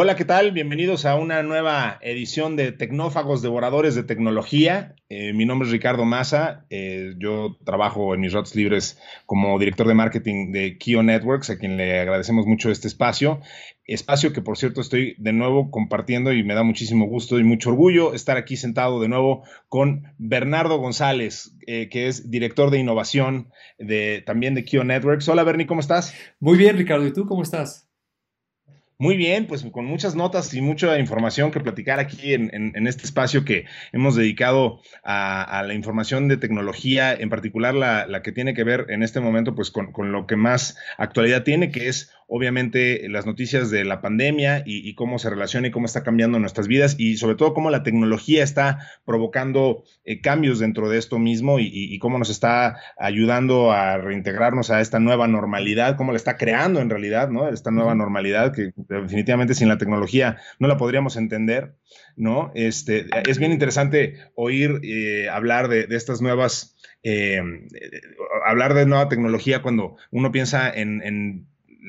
Hola, ¿qué tal? Bienvenidos a una nueva edición de Tecnófagos Devoradores de Tecnología. Eh, mi nombre es Ricardo Massa. Eh, yo trabajo en mis ratos libres como director de marketing de Kio Networks, a quien le agradecemos mucho este espacio. Espacio que, por cierto, estoy de nuevo compartiendo y me da muchísimo gusto y mucho orgullo estar aquí sentado de nuevo con Bernardo González, eh, que es director de innovación de, también de Kio Networks. Hola, Bernie, ¿cómo estás? Muy bien, Ricardo. ¿Y tú cómo estás? Muy bien, pues con muchas notas y mucha información que platicar aquí en, este espacio que hemos dedicado a, la información de tecnología, en particular la, la, que tiene que ver en este momento pues con, con, lo que más actualidad tiene, que es obviamente las noticias de la pandemia y, cómo se relaciona y cómo está cambiando nuestras vidas y sobre todo cómo la tecnología está provocando eh, cambios dentro de esto mismo y, cómo nos está ayudando a reintegrarnos a esta nueva normalidad, cómo la está creando en realidad, ¿no? Esta nueva normalidad que definitivamente sin la tecnología no la podríamos entender, ¿no? Este, es bien interesante oír eh, hablar de, estas nuevas... Eh, hablar de nueva tecnología cuando uno piensa en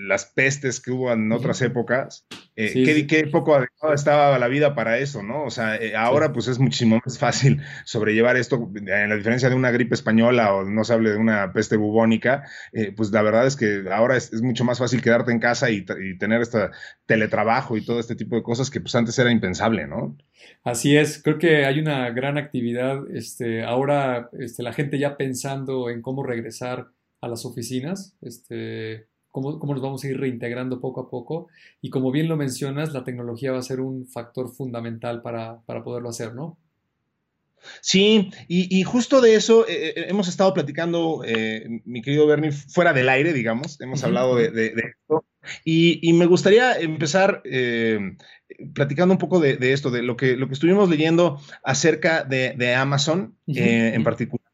las pestes que hubo en otras épocas, eh, qué, poco adecuada estaba la vida para eso, ¿no? O sea, eh, ahora pues es muchísimo más fácil sobrellevar esto, en la diferencia de una gripe española o no se hable de una peste bubónica, eh, pues la verdad es que ahora es, mucho más fácil quedarte en casa y, tener este teletrabajo y todo este tipo de cosas que pues antes era impensable, ¿no? Así es, creo que hay una gran actividad, este, ahora este, la gente ya pensando en cómo regresar a las oficinas, este, cómo, nos vamos a ir reintegrando poco a poco. Y como bien lo mencionas, la tecnología va a ser un factor fundamental para, poderlo hacer, ¿no? Sí, y, justo de eso eh, eh, hemos estado platicando, eh, mi querido Bernie, fuera del aire, digamos, hemos hablado de, esto, y, me gustaría empezar platicando un poco de, esto, de lo que, lo que estuvimos leyendo acerca de, Amazon en particular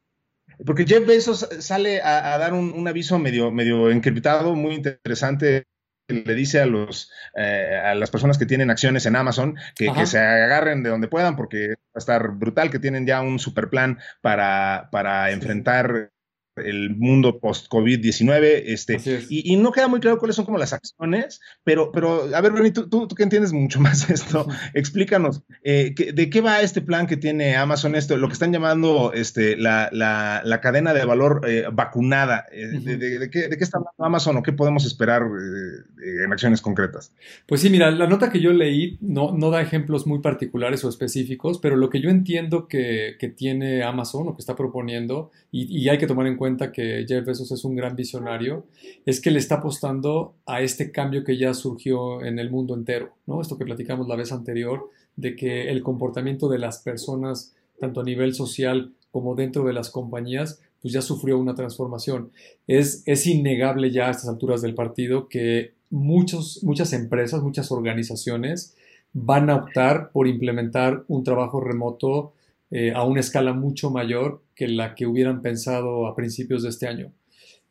porque Jeff Bezos sale a, dar un, aviso medio, medio encriptado, muy interesante. Le dice a, los, eh, a las personas que tienen acciones en Amazon que, que, se agarren de donde puedan, porque va a estar brutal, que tienen ya un super plan para, para enfrentar el mundo post-COVID-19, este, y, no queda muy claro cuáles son como las acciones, pero, pero a ver, Bernie, tú, tú, que entiendes mucho más esto, explícanos, eh, ¿de qué va este plan que tiene Amazon, esto, lo que están llamando este, la, la, cadena de valor eh, vacunada? Eh, de, qué, está hablando Amazon o qué podemos esperar en acciones concretas? Pues sí, mira, la nota que yo leí no, no da ejemplos muy particulares o específicos, pero lo que yo entiendo que, que tiene Amazon o que está proponiendo, y, y hay que tomar en cuenta cuenta que Jeff Bezos es un gran visionario, es que le está apostando a este cambio que ya surgió en el mundo entero, ¿no? Esto que platicamos la vez anterior, de que el comportamiento de las personas, tanto a nivel social como dentro de las compañías, pues ya sufrió una transformación. Es, es innegable ya a estas alturas del partido que muchos, muchas empresas, muchas organizaciones van a optar por implementar un trabajo remoto eh, a una escala mucho mayor que la que hubieran pensado a principios de este año.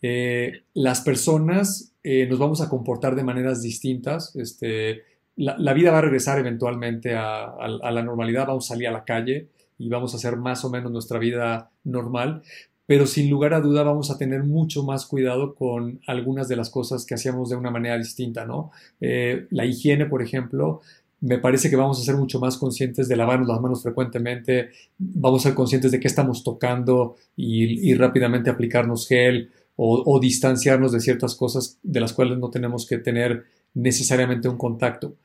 Eh, las personas eh, nos vamos a comportar de maneras distintas. Este, la, vida va a regresar eventualmente a, la normalidad, vamos a salir a la calle y vamos a hacer más o menos nuestra vida normal, pero sin lugar a duda vamos a tener mucho más cuidado con algunas de las cosas que hacíamos de una manera distinta, ¿no? la higiene, por ejemplo, me parece que vamos a ser mucho más conscientes de lavarnos las manos frecuentemente, vamos a ser conscientes de qué estamos tocando y, rápidamente aplicarnos gel o, distanciarnos de ciertas cosas de las cuales no tenemos que tener necesariamente un contacto.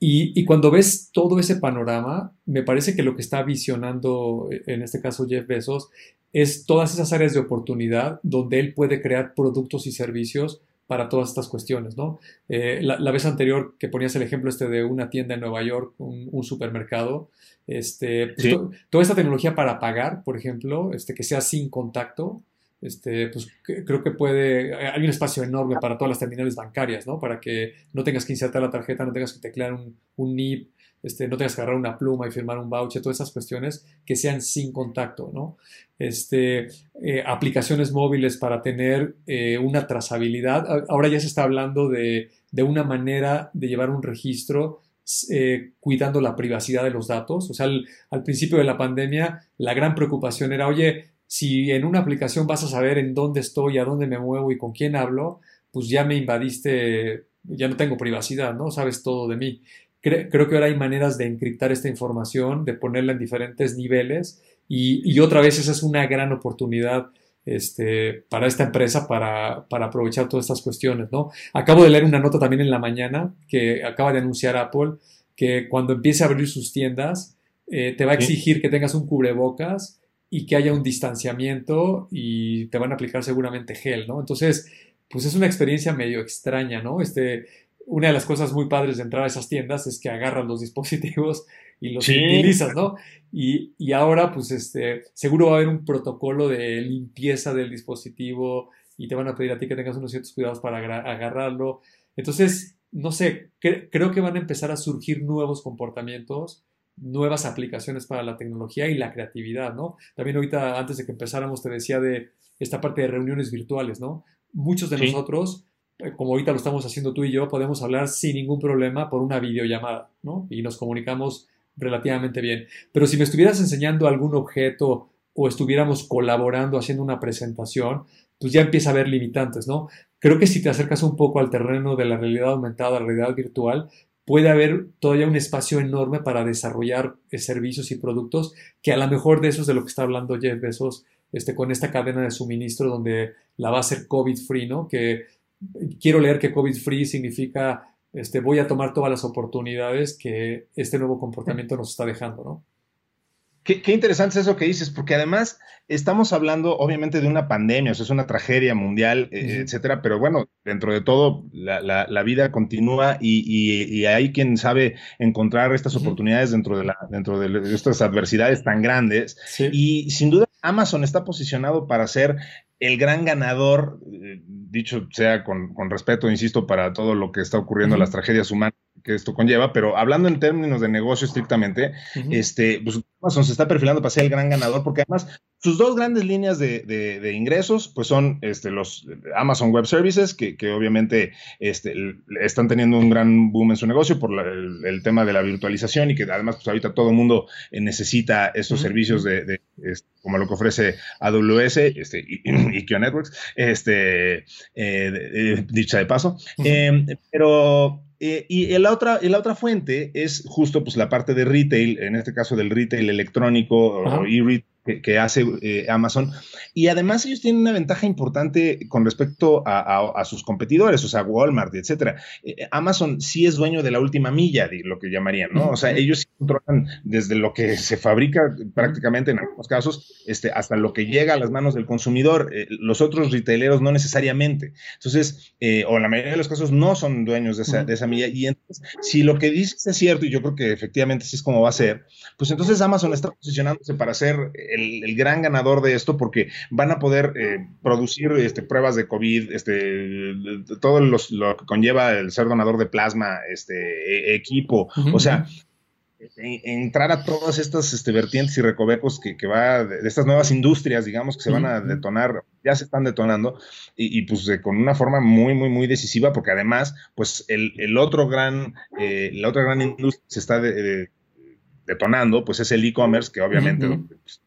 Y, cuando ves todo ese panorama, me parece que lo que está visionando, en este caso Jeff Bezos, es todas esas áreas de oportunidad donde él puede crear productos y servicios para todas estas cuestiones, ¿no? Eh, la, vez anterior que ponías el ejemplo este de una tienda en Nueva York, un, supermercado, este, pues toda esta tecnología para pagar, por ejemplo, este, que sea sin contacto, este, pues creo que puede, hay un espacio enorme para todas las terminales bancarias, ¿no? Para que no tengas que insertar la tarjeta, no tengas que teclear un, un NIP, este, no tengas que agarrar una pluma y firmar un voucher, todas esas cuestiones que sean sin contacto, ¿no? Este, eh, aplicaciones móviles para tener eh, una trazabilidad. Ahora ya se está hablando de, una manera de llevar un registro eh, cuidando la privacidad de los datos. O sea, al, principio de la pandemia, la gran preocupación era, oye, si en una aplicación vas a saber en dónde estoy, a dónde me muevo y con quién hablo, pues ya me invadiste, ya no tengo privacidad, ¿no? Sabes todo de mí. Creo que ahora hay maneras de encriptar esta información, de ponerla en diferentes niveles y, otra vez esa es una gran oportunidad este, para esta empresa para, aprovechar todas estas cuestiones. ¿no? Acabo de leer una nota también en la mañana que acaba de anunciar Apple que cuando empiece a abrir sus tiendas eh, te va a exigir que tengas un cubrebocas y que haya un distanciamiento y te van a aplicar seguramente gel, ¿no? Entonces, pues es una experiencia medio extraña, ¿no? Este, una de las cosas muy padres de entrar a esas tiendas es que agarras los dispositivos y los utilizas, ¿no? Y, y, ahora, pues, este, seguro va a haber un protocolo de limpieza del dispositivo y te van a pedir a ti que tengas unos ciertos cuidados para agarrarlo. Entonces, no sé, creo que van a empezar a surgir nuevos comportamientos, nuevas aplicaciones para la tecnología y la creatividad, ¿no? También ahorita, antes de que empezáramos, te decía de esta parte de reuniones virtuales, ¿no? Muchos de nosotros como ahorita lo estamos haciendo tú y yo, podemos hablar sin ningún problema por una videollamada, ¿no? Y nos comunicamos relativamente bien. Pero si me estuvieras enseñando algún objeto o estuviéramos colaborando haciendo una presentación, pues ya empieza a haber limitantes, ¿no? Creo que si te acercas un poco al terreno de la realidad aumentada, la realidad virtual, puede haber todavía un espacio enorme para desarrollar eh, servicios y productos que a lo mejor de eso es de lo que está hablando Jeff Bezos este, con esta cadena de suministro donde la va a ser COVID free, ¿no? Que quiero leer que COVID free significa este, voy a tomar todas las oportunidades que este nuevo comportamiento nos está dejando, ¿no? Qué, interesante es eso que dices, porque además estamos hablando obviamente de una pandemia, o sea, es una tragedia mundial, eh, etcétera, pero bueno, dentro de todo la, vida continúa y, hay quien sabe encontrar estas oportunidades dentro de, la, dentro de estas adversidades tan grandes. Y sin duda Amazon está posicionado para ser el gran ganador, eh, dicho sea con, respeto, insisto, para todo lo que está ocurriendo, las tragedias humanas que esto conlleva, pero hablando en términos de negocio estrictamente, este, pues Amazon se está perfilando para ser el gran ganador, porque además sus dos grandes líneas de, ingresos, pues son este, los Amazon Web Services, que, este, están teniendo un gran boom en su negocio por el, tema de la virtualización y que además, pues ahorita todo el mundo eh, necesita estos servicios de, como lo que ofrece AWS este, y, y Networks, este, eh, dicha de paso. Em, pero eh, y la otra, la otra fuente es justo pues, la parte de retail, en este caso del retail electrónico o e-retail que, hace eh, Amazon. Y además ellos tienen una ventaja importante con respecto a, sus competidores, o sea, Walmart, etcétera. Eh, Amazon sí es dueño de la última milla, lo que llamarían, ¿no? O sea, ellos controlan desde lo que se fabrica prácticamente en algunos casos, este, hasta lo que llega a las manos del consumidor. Eh, los otros retaileros no necesariamente. Entonces, o en la mayoría de los casos no son dueños de esa, de esa milla. Y entonces, si lo que dices es cierto, y yo creo que efectivamente sí es como va a ser, pues entonces Amazon está posicionándose para ser el, gran ganador de esto porque van a poder eh, producir este, pruebas de COVID, este, todo lo que conlleva el ser donador de plasma, este, e, equipo, o sea, entrar a todas estas este, vertientes y recovecos que, que va de, estas nuevas industrias, digamos, que se van a detonar, ya se están detonando, y, pues con una forma muy, muy, muy decisiva, porque además, pues el, otro gran, eh, la otra gran industria se está detonando, pues es el e-commerce, que obviamente pues,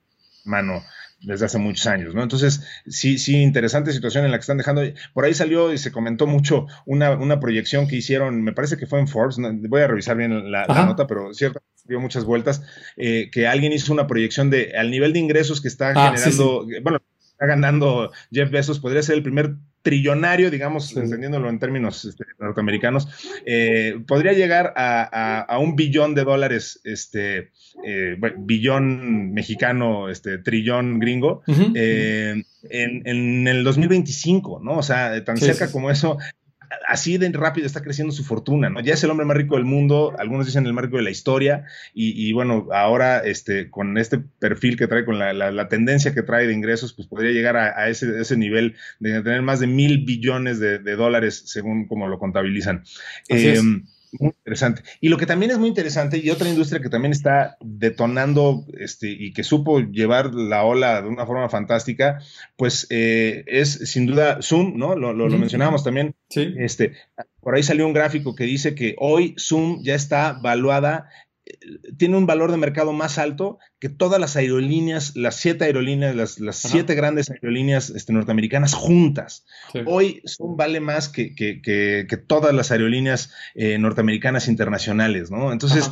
mano desde hace muchos años, ¿no? Entonces, sí, sí, interesante situación en la que están dejando. Por ahí salió y se comentó mucho una, una proyección que hicieron, me parece que fue en Forbes, voy a revisar bien la, nota, pero cierto, dio muchas vueltas, eh, que alguien hizo una proyección de al nivel de ingresos que está ah, generando, bueno, está ganando Jeff Bezos, podría ser el primer trillonario, digamos, entendiéndolo en términos este, norteamericanos, eh, podría llegar a, un billón de dólares, este, eh, billón mexicano, este, trillón gringo, eh, en, en, el 2025, ¿no? O sea, tan cerca como eso, así de rápido está creciendo su fortuna, ¿no? Ya es el hombre más rico del mundo, algunos dicen el más rico de la historia, y, bueno, ahora este, con este perfil que trae, con la, tendencia que trae de ingresos, pues podría llegar a, ese, nivel de tener más de mil billones de, dólares según como lo contabilizan. Em, muy interesante. Y lo que también es muy interesante, y otra industria que también está detonando este, y que supo llevar la ola de una forma fantástica, pues eh, es sin duda Zoom, ¿no? Lo, lo, mencionábamos también. Sí. Este, por ahí salió un gráfico que dice que hoy Zoom ya está valuada tiene un valor de mercado más alto que todas las aerolíneas, las siete aerolíneas, las, siete grandes aerolíneas este, norteamericanas juntas. Hoy son, vale más que, todas las aerolíneas eh, norteamericanas internacionales, ¿no? Entonces,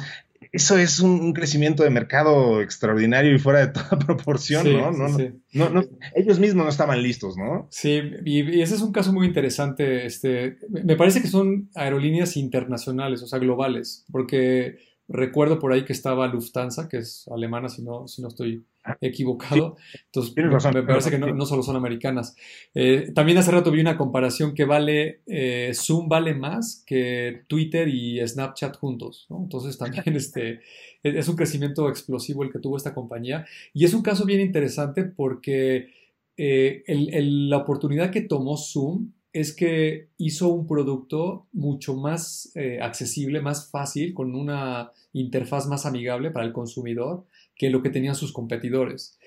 eso es un, crecimiento de mercado extraordinario y fuera de toda proporción, ¿no? ellos mismos no estaban listos, ¿no? Sí, y, ese es un caso muy interesante. Este, me parece que son aerolíneas internacionales, o sea, globales, porque recuerdo por ahí que estaba Lufthansa, que es alemana, si no, si no estoy equivocado. Entonces, me, parece que no, solo son americanas. Eh, también hace rato vi una comparación que vale, eh, Zoom vale más que Twitter y Snapchat juntos. Entonces, también este, es un crecimiento explosivo el que tuvo esta compañía. Y es un caso bien interesante porque eh, la oportunidad que tomó Zoom es que hizo un producto mucho más accesible, más fácil, con una interfaz más amigable para el consumidor que lo que tenían sus competidores.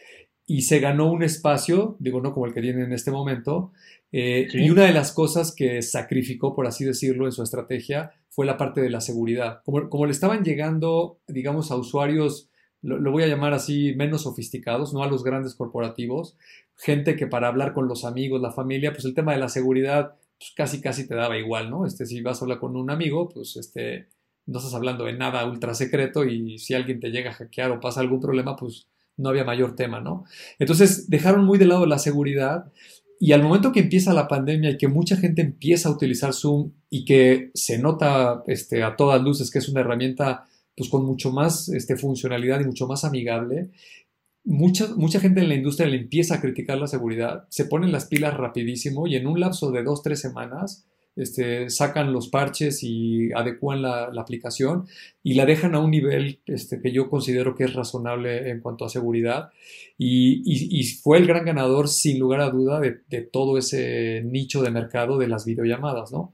Y se ganó un espacio, digo, no como el que tiene en este momento, eh, y una de las cosas que sacrificó, por así decirlo, en su estrategia fue la parte de la seguridad. Como, como le estaban llegando, digamos, a usuarios, lo, voy a llamar así, menos sofisticados, no a los grandes corporativos, gente que para hablar con los amigos, la familia, pues el tema de la seguridad, pues casi casi te daba igual, ¿no? Este, si vas a hablar con un amigo, pues este, no estás hablando de nada ultra secreto y si alguien te llega a hackear o pasa algún problema, pues no había mayor tema, ¿no? Entonces dejaron muy de lado la seguridad y al momento que empieza la pandemia y que mucha gente empieza a utilizar Zoom y que se nota este, a todas luces que es una herramienta pues con mucho más este, funcionalidad y mucho más amigable, mucha, mucha gente en la industria le empieza a criticar la seguridad, se ponen las pilas rapidísimo y en un lapso de dos, tres semanas este, sacan los parches y adecuan la, aplicación y la dejan a un nivel este, que yo considero que es razonable en cuanto a seguridad. Y, fue el gran ganador, sin lugar a duda, de, todo ese nicho de mercado de las videollamadas, ¿no?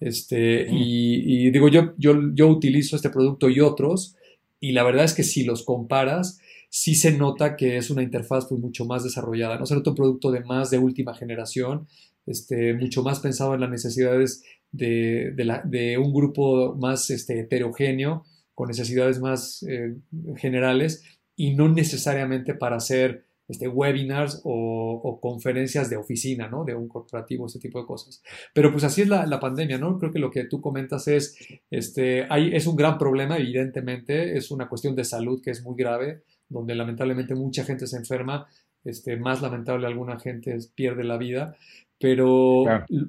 Este, y, digo, yo, yo, yo utilizo este producto y otros, y la verdad es que si los comparas, sí se nota que es una interfaz pues, mucho más desarrollada, no es un producto de más de última generación este, mucho más pensado en las necesidades de, un grupo más este, heterogéneo, con necesidades más eh, generales y no necesariamente para hacer este, webinars o, conferencias de oficina, ¿no? De un corporativo, este tipo de cosas. Pero pues así es la, pandemia, ¿no? Creo que lo que tú comentas es, este, hay, es un gran problema, evidentemente, es una cuestión de salud que es muy grave, donde lamentablemente mucha gente se enferma, este, más lamentable alguna gente pierde la vida, pero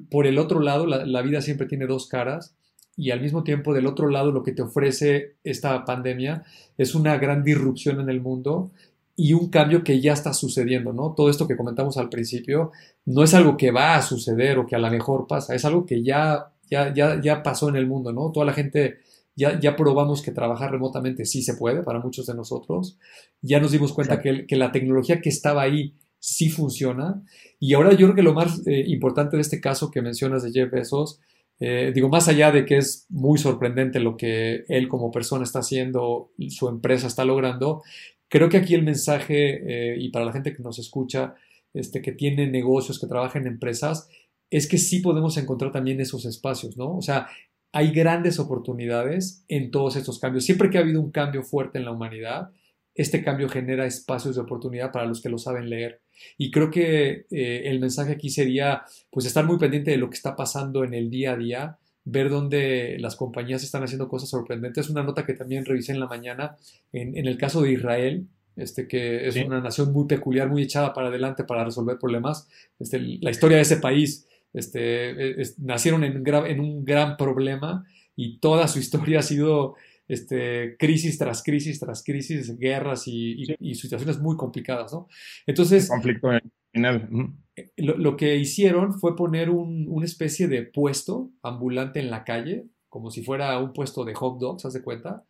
por el otro lado, la, vida siempre tiene dos caras y al mismo tiempo del otro lado lo que te ofrece esta pandemia es una gran disrupción en el mundo y un cambio que ya está sucediendo, ¿no? Todo esto que comentamos al principio no es algo que va a suceder o que a lo mejor pasa, es algo que ya, ya, ya, ya pasó en el mundo, ¿no? Toda la gente ya, ya, probamos que trabajar remotamente sí se puede para muchos de nosotros. Ya nos dimos cuenta que, que, la tecnología que estaba ahí sí funciona. Y ahora yo creo que lo más eh, importante de este caso que mencionas de Jeff Bezos, eh, digo, más allá de que es muy sorprendente lo que él como persona está haciendo, su empresa está logrando, creo que aquí el mensaje, eh, y para la gente que nos escucha, este, que tiene negocios, que trabaja en empresas, es que sí podemos encontrar también esos espacios, ¿no? O sea, hay grandes oportunidades en todos estos cambios. Siempre que ha habido un cambio fuerte en la humanidad, este cambio genera espacios de oportunidad para los que lo saben leer. Y creo que eh, el mensaje aquí sería, pues, estar muy pendiente de lo que está pasando en el día a día, ver dónde las compañías están haciendo cosas sorprendentes. Una nota que también revisé en la mañana, en, el caso de Israel, este, que es una nación muy peculiar, muy echada para adelante para resolver problemas. Este, la historia de ese país, este, nacieron en, en un gran problema y toda su historia ha sido este, crisis tras crisis tras crisis, guerras y, situaciones muy complicadas, ¿no? Entonces... Conflicto final. Lo, que hicieron fue poner un, una especie de puesto ambulante en la calle, como si fuera un puesto de hot dogs, ¿se de cuenta?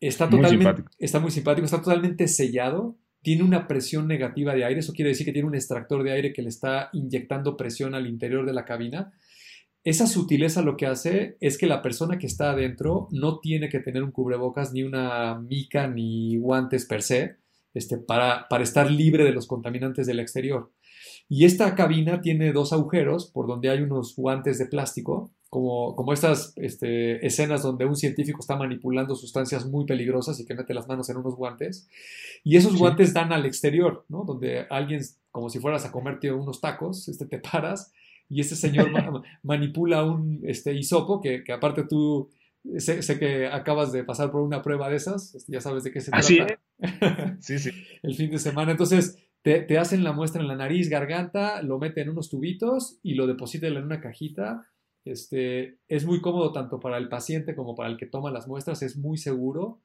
Está totalmente, está muy simpático, está totalmente sellado, tiene una presión negativa de aire, eso quiere decir que tiene un extractor de aire que le está inyectando presión al interior de la cabina esa sutileza lo que hace es que la persona que está adentro no tiene que tener un cubrebocas, ni una mica, ni guantes per se, este, para, para estar libre de los contaminantes del exterior. Y esta cabina tiene dos agujeros por donde hay unos guantes de plástico como, como estas este, escenas donde un científico está manipulando sustancias muy peligrosas y que mete las manos en unos guantes. Y esos guantes dan al exterior, ¿no? Donde alguien, como si fueras a comerte unos tacos, este, te paras y este señor manipula un este, hisopo que, que aparte tú Sé, sé, que acabas de pasar por una prueba de esas, este, ya sabes de qué se trata. Así sí, sí. El fin de semana. Entonces, te, te, hacen la muestra en la nariz, garganta, lo meten en unos tubitos y lo depositan en una cajita. Este, es muy cómodo tanto para el paciente como para el que toma las muestras, es muy seguro.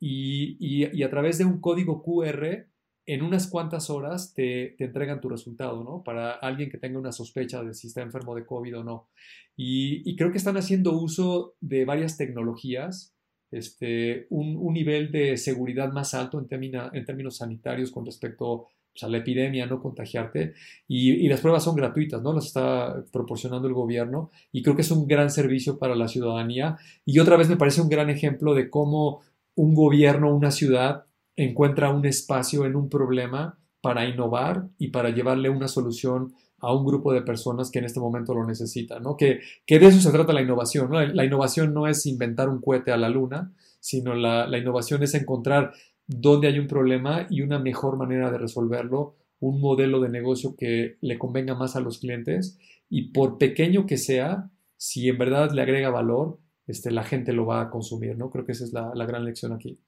Y, y, y a través de un código QR en unas cuantas horas te, te, entregan tu resultado, ¿no? Para alguien que tenga una sospecha de si está enfermo de COVID o no. Y, y creo que están haciendo uso de varias tecnologías, este, un, un nivel de seguridad más alto en, termina, en términos sanitarios con respecto pues, a la epidemia, no contagiarte. Y, y, las pruebas son gratuitas, ¿no? Las está proporcionando el gobierno y creo que es un gran servicio para la ciudadanía. Y otra vez me parece un gran ejemplo de cómo un gobierno, una ciudad, encuentra un espacio en un problema para innovar y para llevarle una solución a un grupo de personas que en este momento lo necesitan, ¿no? Que, que de eso se trata la innovación, ¿no? La innovación no es inventar un cohete a la luna, sino la, la innovación es encontrar dónde hay un problema y una mejor manera de resolverlo, un modelo de negocio que le convenga más a los clientes y por pequeño que sea, si en verdad le agrega valor, este, la gente lo va a consumir, ¿no? Creo que esa es la, la gran lección aquí.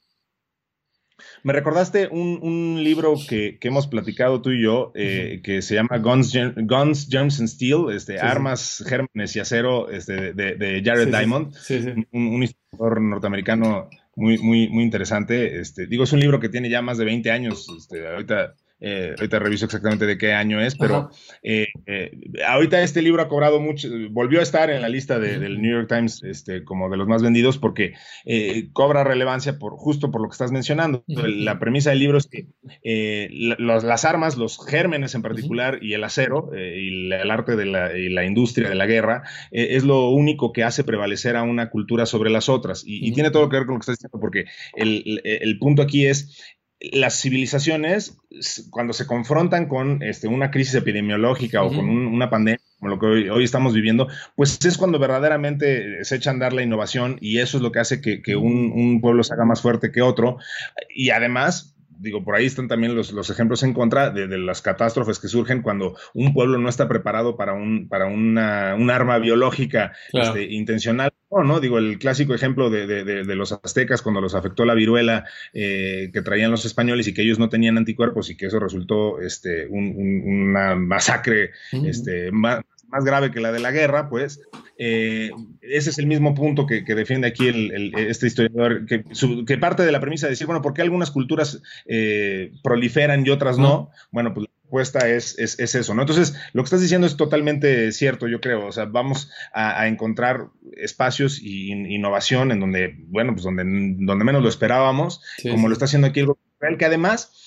Me recordaste un, un libro que, que, hemos platicado tú y yo, eh, que se llama Guns, Guns, Germs and Steel, este, sí, Armas, sí. Gérmenes y Acero, este, de, de Jared sí, Diamond, un, un, historiador norteamericano muy, muy, muy interesante. Este, digo, es un libro que tiene ya más de 20 años. Este, ahorita eh, ahorita reviso exactamente de qué año es, pero eh, eh, ahorita este libro ha cobrado mucho, volvió a estar en la lista de, del New York Times este, como de los más vendidos porque cobra relevancia por, justo por lo que estás mencionando. La premisa del libro es que los, las armas, los gérmenes en particular y el acero y el arte de la, y la industria de la guerra es lo único que hace prevalecer a una cultura sobre las otras. Y, y tiene todo que ver con lo que estás diciendo porque el, el, el punto aquí es las civilizaciones, cuando se confrontan con este, una crisis epidemiológica uh -huh. o con un, una pandemia, como lo que hoy, hoy, estamos viviendo, pues es cuando verdaderamente se echa a andar la innovación y eso es lo que hace que, que un, un, pueblo se haga más fuerte que otro. Y además, digo, por ahí están también los, los ejemplos en contra de, de, las catástrofes que surgen cuando un pueblo no está preparado para un, para una, un arma biológica claro. este, intencional. No, no, digo, el clásico ejemplo de, de, de, los aztecas cuando los afectó la viruela eh, que traían los españoles y que ellos no tenían anticuerpos y que eso resultó este, un, un, una masacre uh -huh. este, más, más grave que la de la guerra, pues eh, ese es el mismo punto que, que defiende aquí el, el, este historiador, que, su, que, parte de la premisa de decir, bueno, ¿por qué algunas culturas eh, proliferan y otras no? Bueno, pues la respuesta es, es, es, eso, ¿no? Entonces, lo que estás diciendo es totalmente cierto, yo creo, o sea, vamos a, a encontrar espacios y innovación en donde, bueno, pues donde, donde menos lo esperábamos, sí, como sí. lo está haciendo aquí el gobierno, que además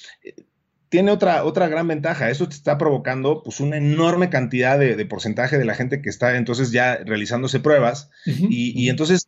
tiene otra, otra gran ventaja. Eso te está provocando pues, una enorme cantidad de, de, porcentaje de la gente que está entonces ya realizándose pruebas. Uh -huh. y, y, entonces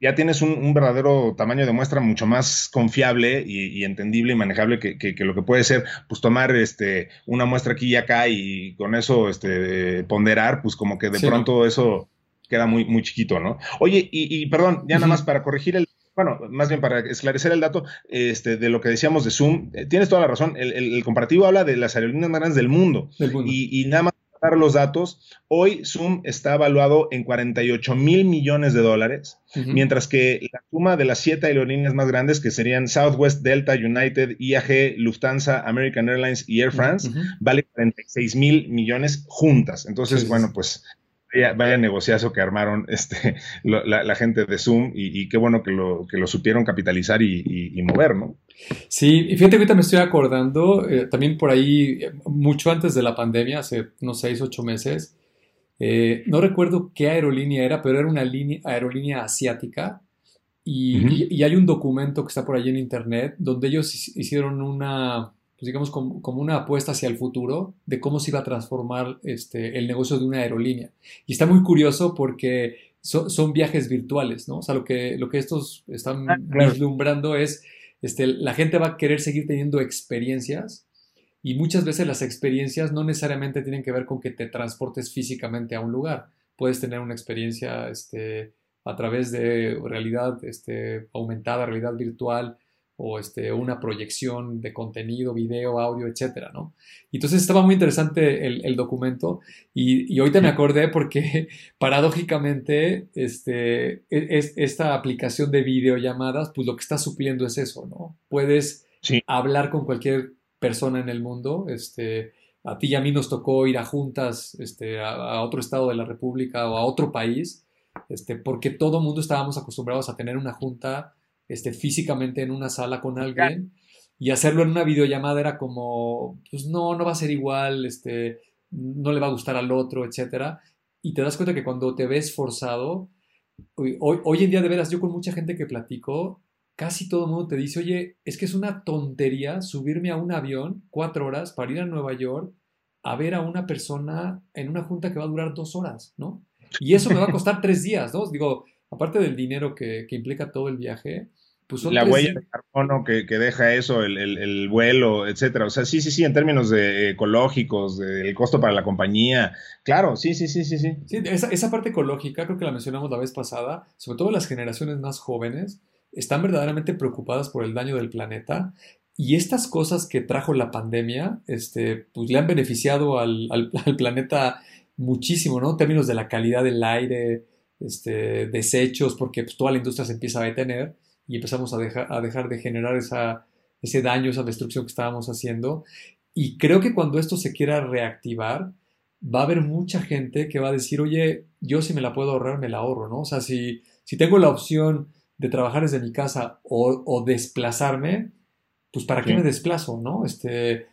ya tienes un, un, verdadero tamaño de muestra mucho más confiable y, y entendible y manejable que, que, que, lo que puede ser pues tomar este, una muestra aquí y acá y con eso este, ponderar, pues como que de sí. pronto eso queda muy, muy chiquito, ¿no? Oye, y, y perdón, ya uh -huh. nada más para corregir el bueno, más bien para esclarecer el dato este, de lo que decíamos de Zoom, eh, tienes toda la razón, el, el, el, comparativo habla de las aerolíneas más grandes del mundo, del mundo. Y, y, nada más para dar los datos, hoy Zoom está evaluado en 48 mil millones de dólares, uh -huh. mientras que la suma de las siete aerolíneas más grandes, que serían Southwest, Delta, United, IAG, Lufthansa, American Airlines y Air France, uh -huh. vale 46 mil millones juntas. Entonces, sí, bueno, pues vaya, vaya, negociazo que armaron este, lo, la, la, gente de Zoom y, y, qué bueno que lo, que lo supieron capitalizar y, y, y, mover, ¿no? Sí, y fíjate que ahorita me estoy acordando, eh, también por ahí, mucho antes de la pandemia, hace unos seis, ocho meses, eh, no recuerdo qué aerolínea era, pero era una línea, aerolínea asiática y, uh -huh. y, hay un documento que está por ahí en internet donde ellos hicieron una pues digamos, como, como, una apuesta hacia el futuro de cómo se iba a transformar este, el negocio de una aerolínea. Y está muy curioso porque so, son viajes virtuales, ¿no? O sea, lo que, lo que estos están ah, vislumbrando es, este, la gente va a querer seguir teniendo experiencias y muchas veces las experiencias no necesariamente tienen que ver con que te transportes físicamente a un lugar. puedes tener una experiencia este, a través de realidad este, aumentada, realidad virtual o este, una proyección de contenido, video, audio, etcétera, ¿no? Entonces estaba muy interesante el, documento y, y, ahorita me acordé porque paradójicamente este, e, es, esta aplicación de videollamadas, pues lo que está supliendo es eso, ¿no? Puedes hablar con cualquier persona en el mundo, este, a ti y a mí nos tocó ir a juntas este, a, otro estado de la República o a otro país, este, porque todo el mundo estábamos acostumbrados a tener una junta este, físicamente en una sala con alguien y hacerlo en una videollamada era como, pues no, no va a ser igual, este, no le va a gustar al otro, etcétera. Y te das cuenta que cuando te ves forzado, hoy, hoy en día de veras, yo con mucha gente que platico, casi todo el mundo te dice, oye, es que es una tontería subirme a un avión cuatro horas para ir a Nueva York a ver a una persona en una junta que va a durar dos horas, ¿no? Y eso me va a costar tres días, ¿no? Digo, aparte del dinero que, implica todo el viaje, pues son La huella de carbono que, deja eso, el, vuelo, etcétera. O sea, sí, sí, sí, en términos de ecológicos, del costo para la compañía. Claro, sí, sí, sí, sí, sí. Sí, esa, esa parte ecológica creo que la mencionamos la vez pasada, sobre todo las generaciones más jóvenes, están verdaderamente preocupadas por el daño del planeta y estas cosas que trajo la pandemia, este, pues le han beneficiado al, planeta muchísimo, ¿no? En términos de la calidad del aire, este, desechos, porque pues, toda la industria se empieza a detener y empezamos a, a dejar de generar esa, ese daño, esa destrucción que estábamos haciendo. Y creo que cuando esto se quiera reactivar, va a haber mucha gente que va a decir, oye, yo si me la puedo ahorrar, me la ahorro, ¿no? O sea, si, si tengo la opción de trabajar desde mi casa o, desplazarme, pues ¿para qué me desplazo, no? Este,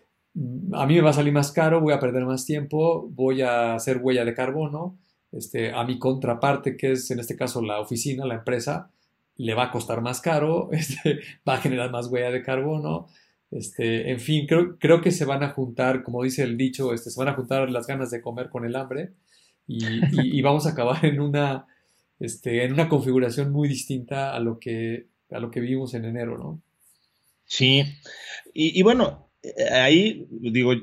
a mí me va a salir más caro, voy a perder más tiempo, voy a hacer huella de carbono, este, a mi contraparte, que es en este caso la oficina, la empresa, le va a costar más caro, este, va a generar más huella de carbono, este, en fin, creo, creo que se van a juntar, como dice el dicho, este, se van a juntar las ganas de comer con el hambre y vamos a acabar en una, en una configuración muy distinta a lo que, a lo que vimos en enero, ¿no? Sí, y, bueno, eh, ahí digo,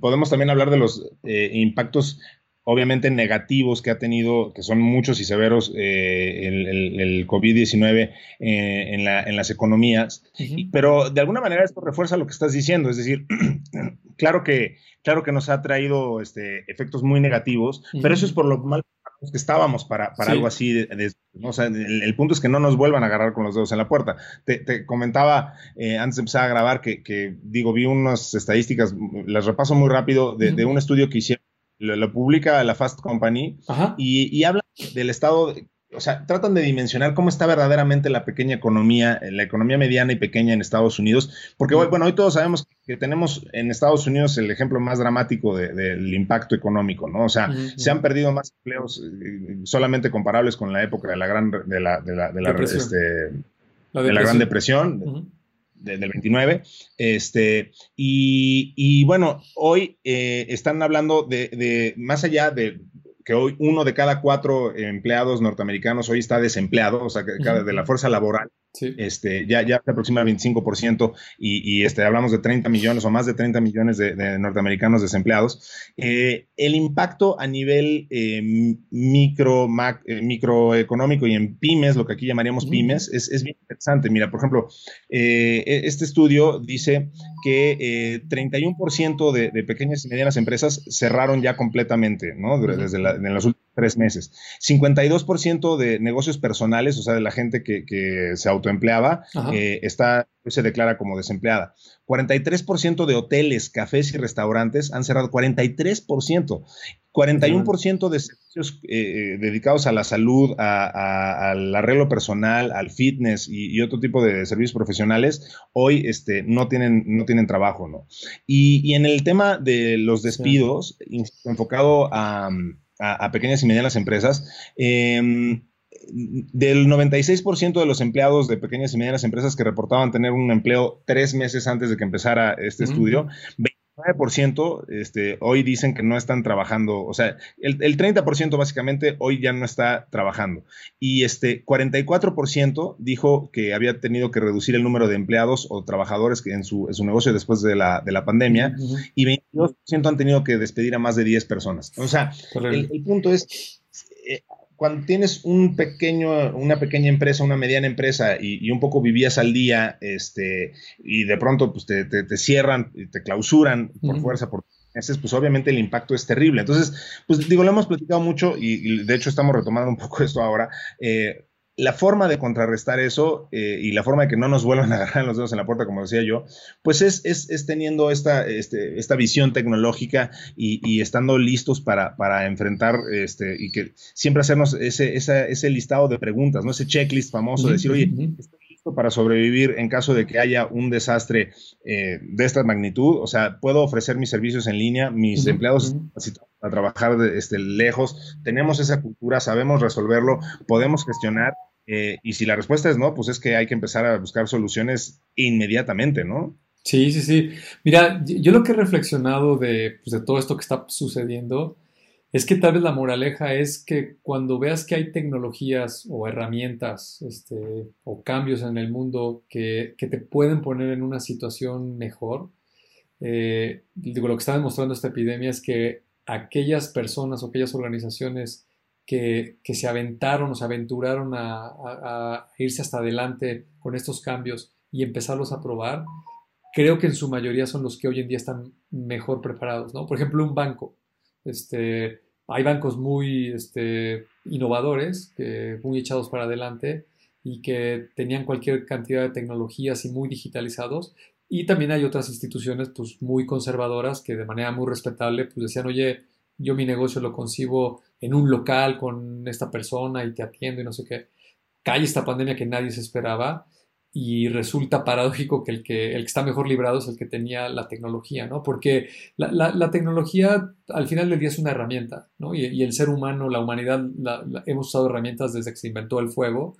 podemos también hablar de los eh, impactos obviamente negativos que ha tenido, que son muchos y severos, eh, el, COVID-19 en, las economías, pero de alguna manera esto refuerza lo que estás diciendo, es decir, claro que, claro que nos ha traído este, efectos muy negativos, pero eso es por lo mal que estábamos para, para algo así. De, o sea, el, punto es que no nos vuelvan a agarrar con los dedos en la puerta. Te, comentaba eh, antes de empezar a grabar que, digo, vi unas estadísticas, las repaso muy rápido, de, un estudio que hicieron, lo, publica la Fast Company y, y, habla del estado o sea, tratan de dimensionar cómo está verdaderamente la pequeña economía, eh, la economía mediana y pequeña en Estados Unidos, porque bueno, hoy todos sabemos que tenemos en Estados Unidos el ejemplo más dramático del impacto económico, ¿no? O sea, se han perdido más empleos eh, solamente comparables con la época de la gran, de la, de la, de la, este, de la Gran Depresión. Del 29, este, y, y bueno, hoy eh, están hablando de, de, más allá de, que hoy uno de cada cuatro empleados norteamericanos hoy está desempleado, o sea, que cada, de la fuerza laboral este, ya, ya se aproxima al 25% y, y, este, hablamos de 30 millones o más de 30 millones de, norteamericanos desempleados. Eh, el impacto a nivel eh, micro, eh, microeconómico y en pymes, lo que aquí llamaríamos pymes, es, es, bien interesante. Mira, por ejemplo, e, este estudio dice que 31% de, de, pequeñas y medianas empresas cerraron ya completamente, ¿no? Desde la, en los últimos tres meses. 52% de negocios personales, o sea, de la gente que, que se autoempleaba, eh, está, se declara como desempleada. 43% de hoteles, cafés y restaurantes han cerrado. 43%. 41% de servicios eh, eh, dedicados a la salud, al arreglo personal, al fitness y, otro tipo de servicios profesionales, hoy este, no, tienen, no tienen trabajo, ¿no? Y, en el tema de los despidos, enfocado a, pequeñas y medianas empresas, eh, del 96% de los empleados de pequeñas y medianas empresas que reportaban tener un empleo tres meses antes de que empezara este estudio, 29% este, hoy dicen que no están trabajando, o sea, el, 30% básicamente hoy ya no está trabajando. Y este 44% dijo que había tenido que reducir el número de empleados o trabajadores en su, en su negocio después de la, de la pandemia y 22% han tenido que despedir a más de 10 personas. O sea, el punto es cuando tienes un pequeño, una pequeña empresa, una mediana empresa y, un poco vivías al día, este, y de pronto pues te, te, te cierran, te clausuran por fuerza, por meses, pues obviamente el impacto es terrible. Entonces, pues digo, lo hemos platicado mucho y, de hecho estamos retomando un poco esto ahora. Eh, la forma de contrarrestar eso eh, y la forma de que no nos vuelvan a agarrar los dedos en la puerta, como decía yo, pues es, es, es teniendo esta, este, esta visión tecnológica y, y estando listos para, para, enfrentar este, y que siempre hacernos ese, ese, ese listado de preguntas, ¿no? Ese checklist famoso de decir, oye, estoy listo para sobrevivir en caso de que haya un desastre eh, de esta magnitud, o sea, puedo ofrecer mis servicios en línea, mis empleados a trabajar de, este, lejos, tenemos esa cultura, sabemos resolverlo, podemos gestionar eh, y si la respuesta es no, pues es que hay que empezar a buscar soluciones inmediatamente, ¿no? Sí, sí, sí. Mira, yo lo que he reflexionado de, pues, de todo esto que está sucediendo es que tal vez la moraleja es que cuando veas que hay tecnologías o herramientas este, o cambios en el mundo que, te pueden poner en una situación mejor, eh, digo, lo que está demostrando esta epidemia es que aquellas personas o aquellas organizaciones que, se aventaron o se aventuraron a, irse hasta adelante con estos cambios y empezarlos a probar, creo que en su mayoría son los que hoy en día están mejor preparados, ¿no? Por ejemplo, un banco. Este, hay bancos muy este, innovadores, que, muy echados para adelante y que tenían cualquier cantidad de tecnologías y muy digitalizados. Y también hay otras instituciones pues, muy conservadoras que de manera muy respetable pues, decían, oye, yo mi negocio lo concibo en un local con esta persona y te atiendo y no sé qué. Cae esta pandemia que nadie se esperaba y resulta paradójico que el que, el que está mejor librado es el que tenía la tecnología, ¿no? Porque la, tecnología al final del día es una herramienta, ¿no? Y, el ser humano, la humanidad, hemos usado herramientas desde que se inventó el fuego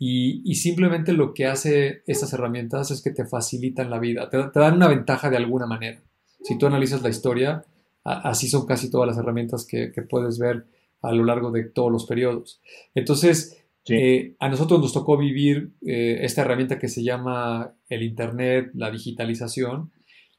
y, y, simplemente lo que hace estas herramientas es que te facilitan la vida, te, te dan una ventaja de alguna manera. Si tú analizas la historia, así son casi todas las herramientas que, puedes ver a lo largo de todos los periodos. Entonces, eh, a nosotros nos tocó vivir eh, esta herramienta que se llama el Internet, la digitalización,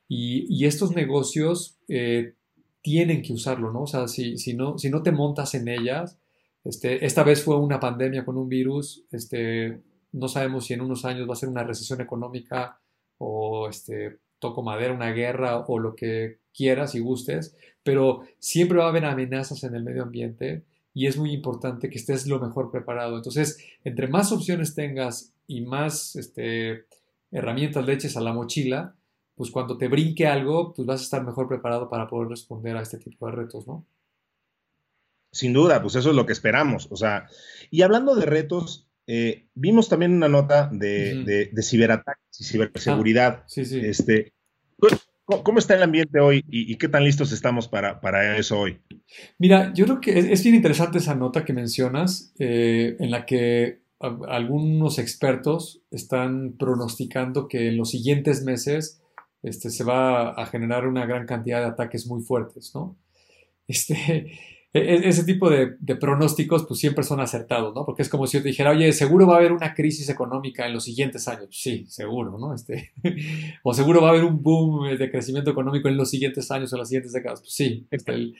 y, estos negocios eh, tienen que usarlo, ¿no? O sea, si, si, no, si no te montas en ellas, este, esta vez fue una pandemia con un virus, este, no sabemos si en unos años va a ser una recesión económica o este, toco madera, una guerra o lo que quieras y gustes, pero siempre va a haber amenazas en el medio ambiente y es muy importante que estés lo mejor preparado. Entonces, entre más opciones tengas y más este, herramientas le eches a la mochila, pues cuando te brinque algo, pues vas a estar mejor preparado para poder responder a este tipo de retos, ¿no? Sin duda, pues eso es lo que esperamos. O sea, y hablando de retos, eh, vimos también una nota de, ciberataques y ciberseguridad. Ah, sí, sí. Este, ¿Cómo está el ambiente hoy y, qué tan listos estamos para, para, eso hoy? Mira, yo creo que es, bien interesante esa nota que mencionas, eh, en la que algunos expertos están pronosticando que en los siguientes meses este, se va a generar una gran cantidad de ataques muy fuertes, ¿no? Este, e, e, ese tipo de, pronósticos pues siempre son acertados, ¿no? Porque es como si yo te dijera, oye, seguro va a haber una crisis económica en los siguientes años. Sí, seguro, ¿no? Este, o seguro va a haber un boom de crecimiento económico en los siguientes años o en las siguientes décadas. Pues sí, este,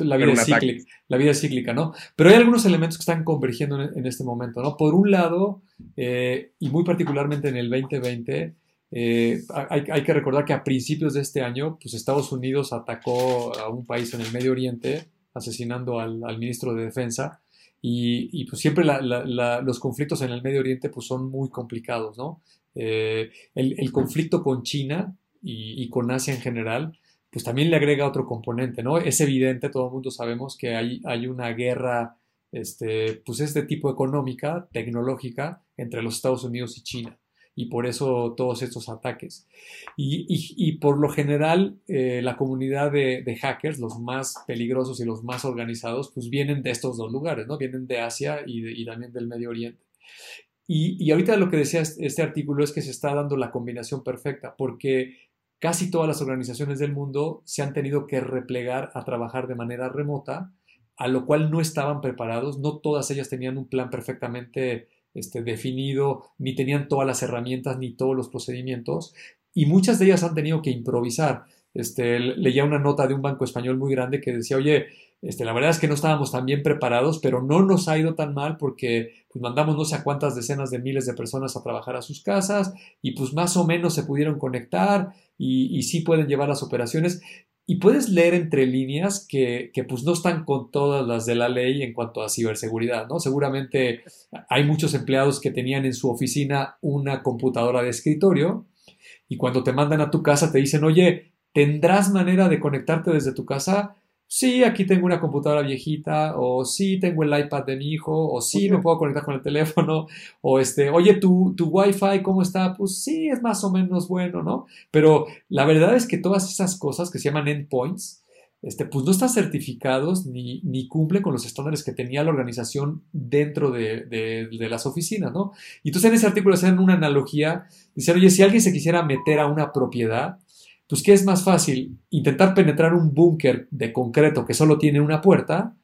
la, vida es cíclica, la vida es cíclica, ¿no? Pero hay algunos elementos que están convergiendo en, este momento, ¿no? Por un lado, eh, y muy particularmente en el 2020, eh, hay, hay, que recordar que a principios de este año, pues Estados Unidos atacó a un país en el Medio Oriente, asesinando al, ministro de Defensa. Y, pues siempre los conflictos en el Medio Oriente pues son muy complicados, ¿no? Eh, el, conflicto con China y, con Asia en general, pues también le agrega otro componente, ¿no? Es evidente, todo el mundo sabemos que hay, hay una guerra, este, pues este tipo económica, tecnológica, entre los Estados Unidos y China y por eso todos estos ataques. Y, por lo general, eh, la comunidad de, hackers, los más peligrosos y los más organizados, pues vienen de estos dos lugares, ¿no? Vienen de Asia y, también del Medio Oriente. Y, ahorita lo que decía este artículo es que se está dando la combinación perfecta, porque casi todas las organizaciones del mundo se han tenido que replegar a trabajar de manera remota, a lo cual no estaban preparados, no todas ellas tenían un plan perfectamente este, definido, ni tenían todas las herramientas ni todos los procedimientos, y muchas de ellas han tenido que improvisar. este, leía una nota de un banco español muy grande que decía, oye, este, la verdad es que no estábamos tan bien preparados, pero no nos ha ido tan mal porque pues, mandamos no sé a cuántas decenas de miles de personas a trabajar a sus casas y pues más o menos se pudieron conectar y, y sí pueden llevar las operaciones. Y puedes leer entre líneas que, que, pues no están con todas las de la ley en cuanto a ciberseguridad, ¿no? Seguramente hay muchos empleados que tenían en su oficina una computadora de escritorio y cuando te mandan a tu casa te dicen, oye, ¿tendrás manera de conectarte desde tu casa? Sí, aquí tengo una computadora viejita, o sí, tengo el iPad de mi hijo, o sí, me puedo conectar con el teléfono, o este, oye, tu, tu Wi-Fi, ¿cómo está? Pues sí, es más o menos bueno, ¿no? Pero la verdad es que todas esas cosas que se llaman endpoints, este, pues no están certificados ni, ni cumplen con los estándares que tenía la organización dentro de, de, de, las oficinas, ¿no? Y entonces en ese artículo hacen una analogía, dicen, oye, si alguien se quisiera meter a una propiedad, pues, ¿qué es más fácil? ¿Intentar penetrar un búnker de concreto que solo tiene una puerta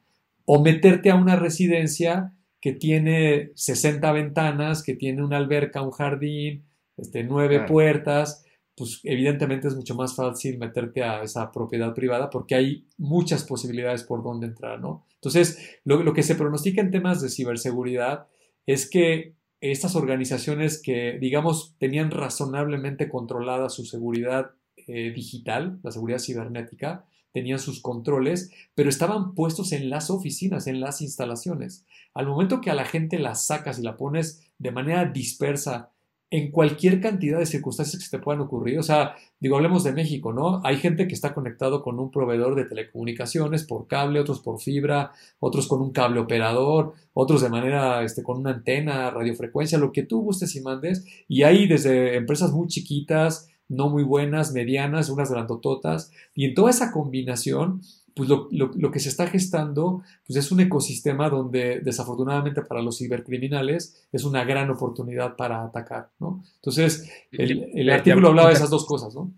o meterte a una residencia que tiene 60 ventanas, que tiene una alberca, un jardín, este, nueve puertas? Pues evidentemente es mucho más fácil meterte a esa propiedad privada porque hay muchas posibilidades por donde entrar, ¿no? Entonces, lo, lo que se pronostica en temas de ciberseguridad es que estas organizaciones que, digamos, tenían razonablemente controlada su seguridad eh, digital, la seguridad cibernética, tenían sus controles, pero estaban puestos en las oficinas, en las instalaciones. Al momento que a la gente la sacas y la pones de manera dispersa en cualquier cantidad de circunstancias que se te puedan ocurrir, o sea, digo, hablemos de México, ¿no? Hay gente que está conectado con un proveedor de telecomunicaciones por cable, otros por fibra, otros con un cable operador, otros de manera, este, con una antena, radiofrecuencia, lo que tú gustes y mandes, y hay desde empresas muy chiquitas, no muy buenas, medianas, unas grandototas, y en toda esa combinación, pues lo, lo, que se está gestando pues es un ecosistema donde desafortunadamente para los cibercriminales es una gran oportunidad para atacar, ¿no? Entonces, el, el artículo hablaba de esas dos cosas, ¿no?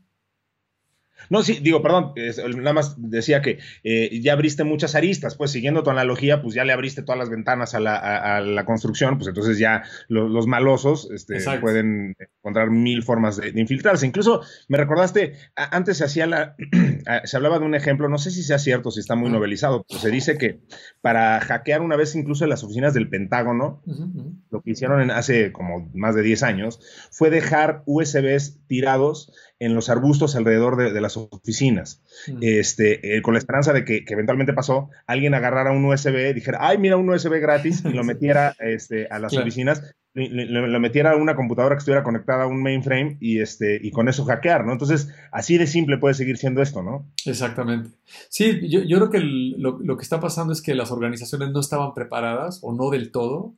No, sí, digo, perdón, nada más decía que eh, ya abriste muchas aristas, pues siguiendo tu analogía, pues ya le abriste todas las ventanas a la, a, la construcción, pues entonces ya los malosos este, pueden encontrar mil formas de, infiltrarse. Incluso me recordaste, antes se hacía la, se hablaba de un ejemplo, no sé si sea cierto, si está muy novelizado, pero se dice que para hackear una vez incluso en las oficinas del Pentágono, lo que hicieron en, hace como más de 10 años, fue dejar USBs tirados en los arbustos alrededor de, las oficinas. Mm. Este, eh, con la esperanza de que, eventualmente pasó, alguien agarrara un USB, dijera, ay, mira un USB gratis, y lo metiera este, a las oficinas, lo, metiera a una computadora que estuviera conectada a un mainframe y, este, y con eso hackear, ¿no? Entonces, así de simple puede seguir siendo esto, ¿no? Exactamente. Sí, yo, yo creo que lo, lo que está pasando es que las organizaciones no estaban preparadas o no del todo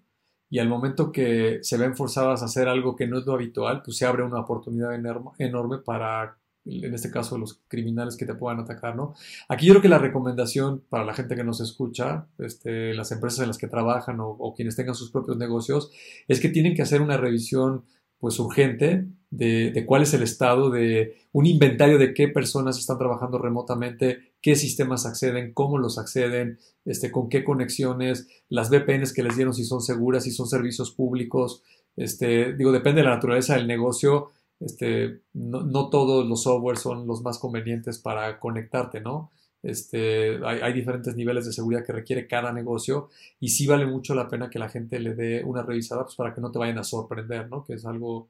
y al momento que se ven forzadas a hacer algo que no es lo habitual, pues se abre una oportunidad enorme para, en este caso, los criminales que te puedan atacar, ¿no? Aquí yo creo que la recomendación para la gente que nos escucha, este, las empresas en las que trabajan o, o quienes tengan sus propios negocios, es que tienen que hacer una revisión pues urgente de, cuál es el estado de un inventario de qué personas están trabajando remotamente, qué sistemas acceden, cómo los acceden, este, con qué conexiones, las VPNs que les dieron si son seguras, si son servicios públicos, este, digo, depende de la naturaleza del negocio, este, no, no todos los softwares son los más convenientes para conectarte, ¿no? Este, hay, diferentes niveles de seguridad que requiere cada negocio y sí vale mucho la pena que la gente le dé una revisada pues, para que no te vayan a sorprender, ¿no? Que es algo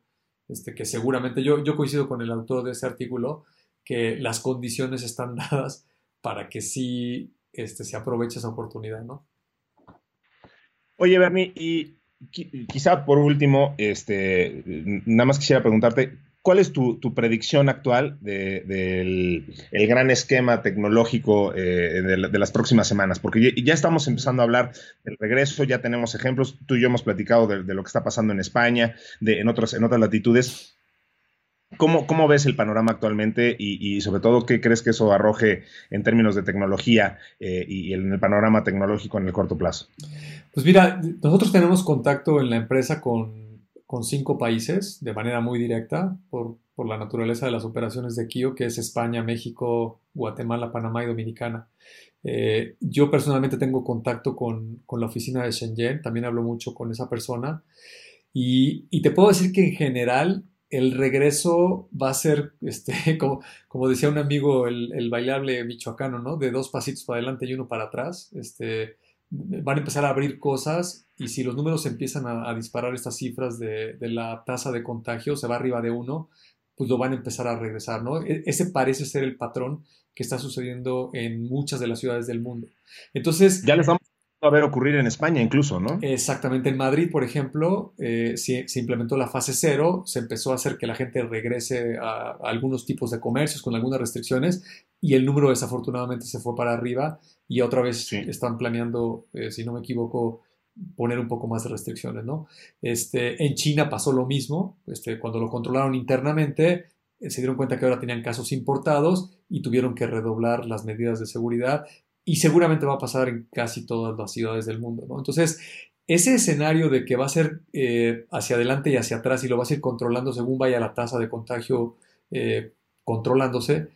este, que seguramente yo, yo coincido con el autor de ese artículo, que las condiciones están dadas para que sí este, se aproveche esa oportunidad, ¿no? Oye, Bernie, y quizá por último, este, nada más quisiera preguntarte, ¿Cuál es tu, predicción actual del gran esquema tecnológico eh, de, las próximas semanas? Porque ya, estamos empezando a hablar del regreso, ya tenemos ejemplos, tú y yo hemos platicado de, lo que está pasando en España, de, en, otras, en otras latitudes. ¿Cómo, ¿Cómo, ves el panorama actualmente y, sobre todo qué crees que eso arroje en términos de tecnología eh, y en el panorama tecnológico en el corto plazo? Pues mira, nosotros tenemos contacto en la empresa con con cinco países de manera muy directa por, por, la naturaleza de las operaciones de Kio, que es España, México, Guatemala, Panamá y Dominicana. Eh, yo personalmente tengo contacto con, con, la oficina de Shenzhen, también hablo mucho con esa persona y, y, te puedo decir que en general el regreso va a ser, este, como, como decía un amigo, el, el, bailable michoacano, ¿no? De dos pasitos para adelante y uno para atrás. Este, van a empezar a abrir cosas y si los números empiezan a, disparar estas cifras de, de, la tasa de contagio, se va arriba de uno, pues lo van a empezar a regresar, ¿no? E, ese parece ser el patrón que está sucediendo en muchas de las ciudades del mundo. Entonces... Ya les vamos a ver ocurrir en España incluso, ¿no? Exactamente. En Madrid, por ejemplo, eh, se, implementó la fase cero, se empezó a hacer que la gente regrese a, algunos tipos de comercios con algunas restricciones y el número desafortunadamente se fue para arriba y otra vez están planeando, eh, si no me equivoco, poner un poco más de restricciones, ¿no? Este, en China pasó lo mismo, este, cuando lo controlaron internamente, eh, se dieron cuenta que ahora tenían casos importados y tuvieron que redoblar las medidas de seguridad y seguramente va a pasar en casi todas las ciudades del mundo. Entonces, ese escenario de que va a ser eh, hacia adelante y hacia atrás y lo va a ir controlando según vaya la tasa de contagio eh, controlándose,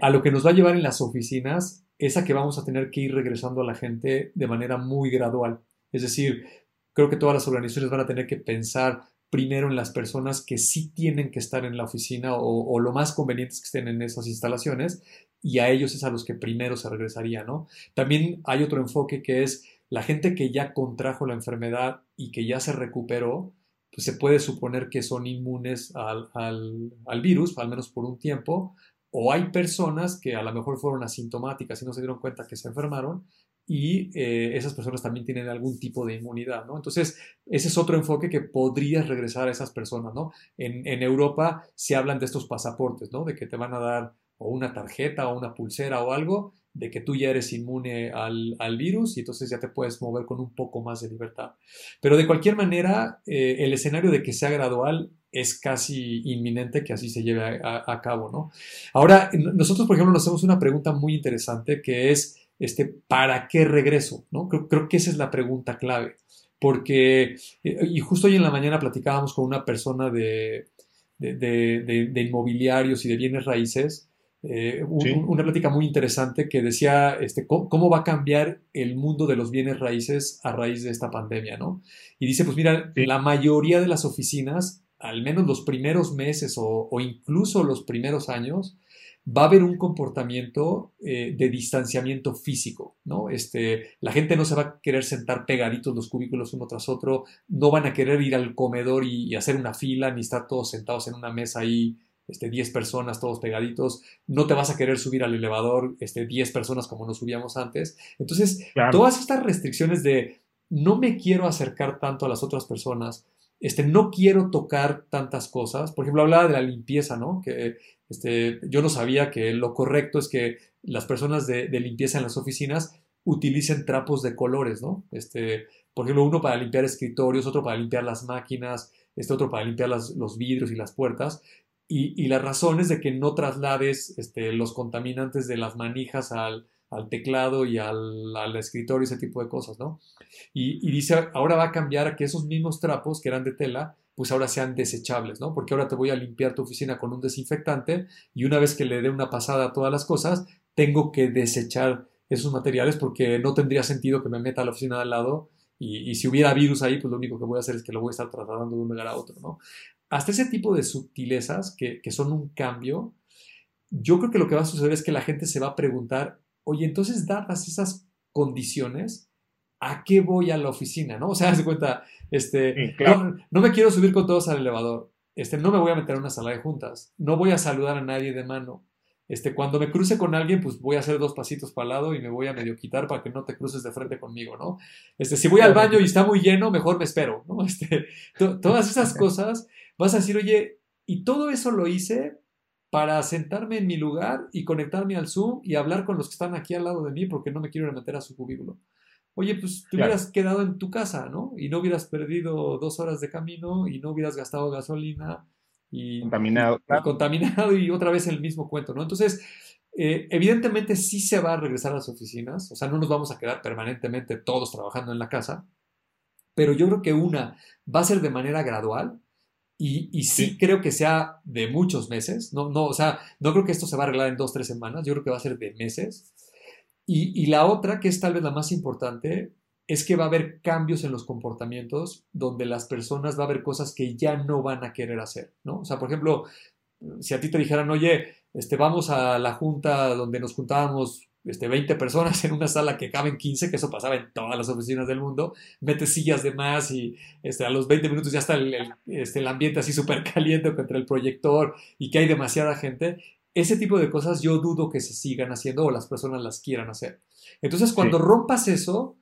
a lo que nos va a llevar en las oficinas es a que vamos a tener que ir regresando a la gente de manera muy gradual. Es decir, creo que todas las organizaciones van a tener que pensar primero en las personas que sí tienen que estar en la oficina o, lo más conveniente es que estén en esas instalaciones y a ellos es a los que primero se regresaría, ¿no? También hay otro enfoque que es la gente que ya contrajo la enfermedad y que ya se recuperó, pues se puede suponer que son inmunes al, al virus, al menos por un tiempo, o hay personas que a lo mejor fueron asintomáticas y no se dieron cuenta que se enfermaron y eh, esas personas también tienen algún tipo de inmunidad, ¿no? Entonces, ese es otro enfoque que podrías regresar a esas personas, ¿no? En, en, Europa se hablan de estos pasaportes, ¿no? De que te van a dar o una tarjeta o una pulsera o algo, de que tú ya eres inmune al, al virus y entonces ya te puedes mover con un poco más de libertad. Pero de cualquier manera, eh, el escenario de que sea gradual es casi inminente que así se lleve a, cabo, ¿no? Ahora, nosotros, por ejemplo, nos hacemos una pregunta muy interesante que es, este, ¿para qué regreso? ¿no? Creo, que esa es la pregunta clave. Porque, eh, y justo hoy en la mañana platicábamos con una persona de, de, inmobiliarios y de bienes raíces, eh, una plática muy interesante que decía este, ¿cómo, va a cambiar el mundo de los bienes raíces a raíz de esta pandemia, ¿no? Y dice, pues mira, la mayoría de las oficinas, al menos los primeros meses o, o incluso los primeros años, va a haber un comportamiento eh, de distanciamiento físico, ¿no? Este, la gente no se va a querer sentar pegaditos los cubículos uno tras otro, no van a querer ir al comedor y, hacer una fila, ni estar todos sentados en una mesa ahí, este, 10 personas todos pegaditos, no te vas a querer subir al elevador, este, 10 personas como nos subíamos antes. Entonces, todas estas restricciones de no me quiero acercar tanto a las otras personas, este, no quiero tocar tantas cosas. Por ejemplo, hablaba de la limpieza, ¿no? Que este, yo no sabía que lo correcto es que las personas de, limpieza en las oficinas utilicen trapos de colores, ¿no? Este, por ejemplo, uno para limpiar escritorios, otro para limpiar las máquinas, este otro para limpiar los vidrios y las puertas. Y, la razón es de que no traslades este, los contaminantes de las manijas al, teclado y al, al, escritorio, ese tipo de cosas, ¿no? Y, y, dice, ahora va a cambiar a que esos mismos trapos que eran de tela pues ahora sean desechables, ¿no? Porque ahora te voy a limpiar tu oficina con un desinfectante y una vez que le dé una pasada a todas las cosas, tengo que desechar esos materiales porque no tendría sentido que me meta a la oficina de al lado y, si hubiera virus ahí, pues lo único que voy a hacer es que lo voy a estar trasladando de un lugar a otro, ¿no? Hasta ese tipo de sutilezas que, que son un cambio, yo creo que lo que va a suceder es que la gente se va a preguntar, oye, entonces dadas esas condiciones, ¿a qué voy a la oficina? ¿no? O sea, se cuenta, este, no, me quiero subir con todos al elevador, este, no me voy a meter en una sala de juntas, no voy a saludar a nadie de mano. Este, cuando me cruce con alguien, pues voy a hacer dos pasitos para el lado y me voy a medio quitar para que no te cruces de frente conmigo, ¿no? Este, si voy al baño y está muy lleno, mejor me espero, ¿no? Este, todas esas cosas, vas a decir, oye, y todo eso lo hice para sentarme en mi lugar y conectarme al Zoom y hablar con los que están aquí al lado de mí porque no me quiero meter a su cubículo oye, pues te hubieras quedado en tu casa, ¿no? Y no hubieras perdido dos horas de camino y no hubieras gastado gasolina y contaminado, y, contaminado y otra vez el mismo cuento, ¿no? Entonces, eh, evidentemente sí se va a regresar a las oficinas, o sea, no nos vamos a quedar permanentemente todos trabajando en la casa, pero yo creo que una va a ser de manera gradual. Y, y sí, creo que sea de muchos meses, no, no, o sea, no creo que esto se va a arreglar en dos, tres semanas, yo creo que va a ser de meses. Y, la otra, que es tal vez la más importante, es que va a haber cambios en los comportamientos donde las personas va a haber cosas que ya no van a querer hacer, ¿no? O sea, por ejemplo, si a ti te dijeran, oye, este, vamos a la junta donde nos juntábamos este, 20 personas en una sala que caben 15, que eso pasaba en todas las oficinas del mundo, metes sillas de más y este, a los 20 minutos ya está el, este, el ambiente así súper caliente contra el proyector y que hay demasiada gente. Ese tipo de cosas yo dudo que se sigan haciendo o las personas las quieran hacer. Entonces, cuando rompas eso,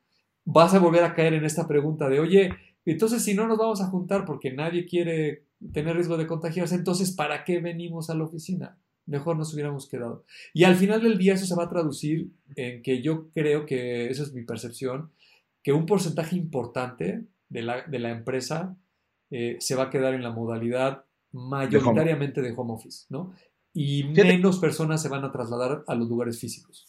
vas a volver a caer en esta pregunta de, oye, entonces si no nos vamos a juntar porque nadie quiere tener riesgo de contagiarse, entonces ¿para qué venimos a la oficina? Mejor nos hubiéramos quedado. Y al final del día eso se va a traducir en que yo creo que, esa es mi percepción, que un porcentaje importante de la, de la empresa eh, se va a quedar en la modalidad mayoritariamente de home office, ¿no? Y menos personas se van a trasladar a los lugares físicos.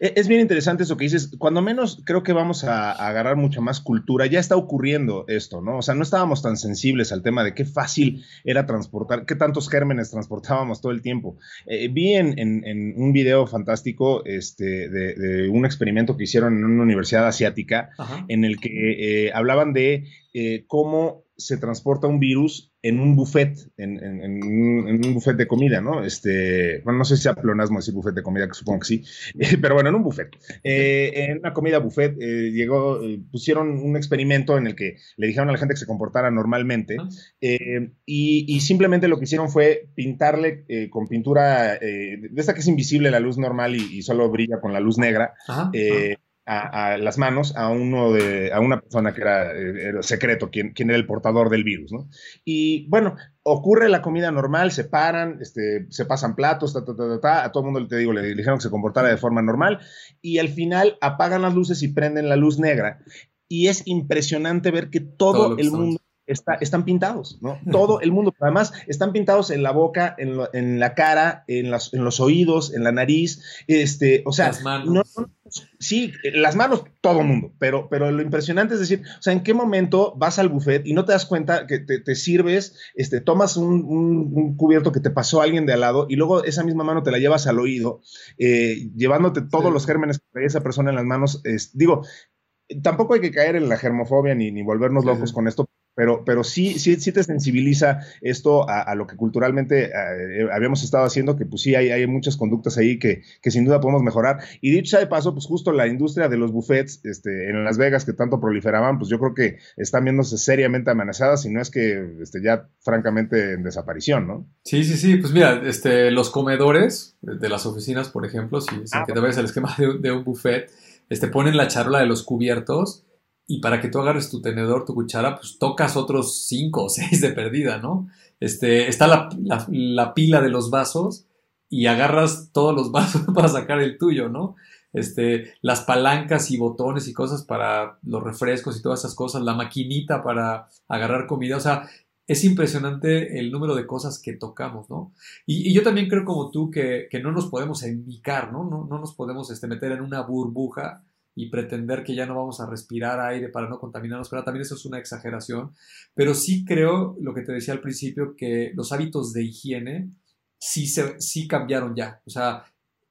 E, es bien interesante eso que dices. Cuando menos creo que vamos a, agarrar mucha más cultura. Ya está ocurriendo esto, ¿no? O sea, no estábamos tan sensibles al tema de qué fácil era transportar, qué tantos gérmenes transportábamos todo el tiempo. Eh, vi en, un video fantástico este, de, un experimento que hicieron en una universidad asiática en el que eh, hablaban de eh, cómo se transporta un virus en un buffet, en, un buffet de comida, ¿no? Este, bueno, no sé si sea pleonasmo decir buffet de comida, que supongo que sí, pero bueno, en un buffet. Eh, en una comida buffet eh, llegó, eh, pusieron un experimento en el que le dijeron a la gente que se comportara normalmente y, simplemente lo que hicieron fue pintarle con pintura de esta que es invisible la luz normal y, solo brilla con la luz negra a, las manos a uno de, a una persona que era, eh, secreto, quien, quien, era el portador del virus, ¿no? Y bueno, ocurre la comida normal, se paran, este, se pasan platos, ta, ta, ta, ta, a todo el mundo te digo, le dijeron que se comportara de forma normal, y al final apagan las luces y prenden la luz negra. Y es impresionante ver que todo, el mundo están pintados, ¿no? Todo el mundo. Además, están pintados en la boca, en, la cara, en, en, los oídos, en la nariz, este, o sea, las manos. sí, las manos, todo el mundo, pero, pero lo impresionante es decir, o sea, ¿en qué momento vas al buffet y no te das cuenta que te, sirves, este, tomas un, cubierto que te pasó alguien de al lado y luego esa misma mano te la llevas al oído, eh, llevándote todos los gérmenes que trae esa persona en las manos? digo, tampoco hay que caer en la germofobia ni, ni volvernos locos con esto, pero, pero sí, sí, sí te sensibiliza esto a, lo que culturalmente eh, habíamos estado haciendo, que pues sí hay, hay muchas conductas ahí que, que, sin duda podemos mejorar. Y dicho sea de paso, pues justo la industria de los buffets este, en Las Vegas que tanto proliferaban, pues yo creo que están viéndose seriamente amenazadas, y no es que este, ya francamente en desaparición, ¿no? Sí, sí, sí, pues mira, este, los comedores de las oficinas, por ejemplo, si, ah, que te ves el esquema de, de un buffet, este, ponen la charola de los cubiertos y para que tú agarres tu tenedor, tu cuchara, pues tocas otros cinco o seis de perdida, ¿no? Este, está la, pila de los vasos y agarras todos los vasos para sacar el tuyo, ¿no? Este, las palancas y botones y cosas para los refrescos y todas esas cosas, la maquinita para agarrar comida, o sea, es impresionante el número de cosas que tocamos, ¿no? Y, yo también creo como tú que, no nos podemos indicar, ¿no? No, no nos podemos este, meter en una burbuja y pretender que ya no vamos a respirar aire para no contaminarnos, pero también eso es una exageración. Pero sí creo, lo que te decía al principio, que los hábitos de higiene sí, se, sí cambiaron ya. O sea,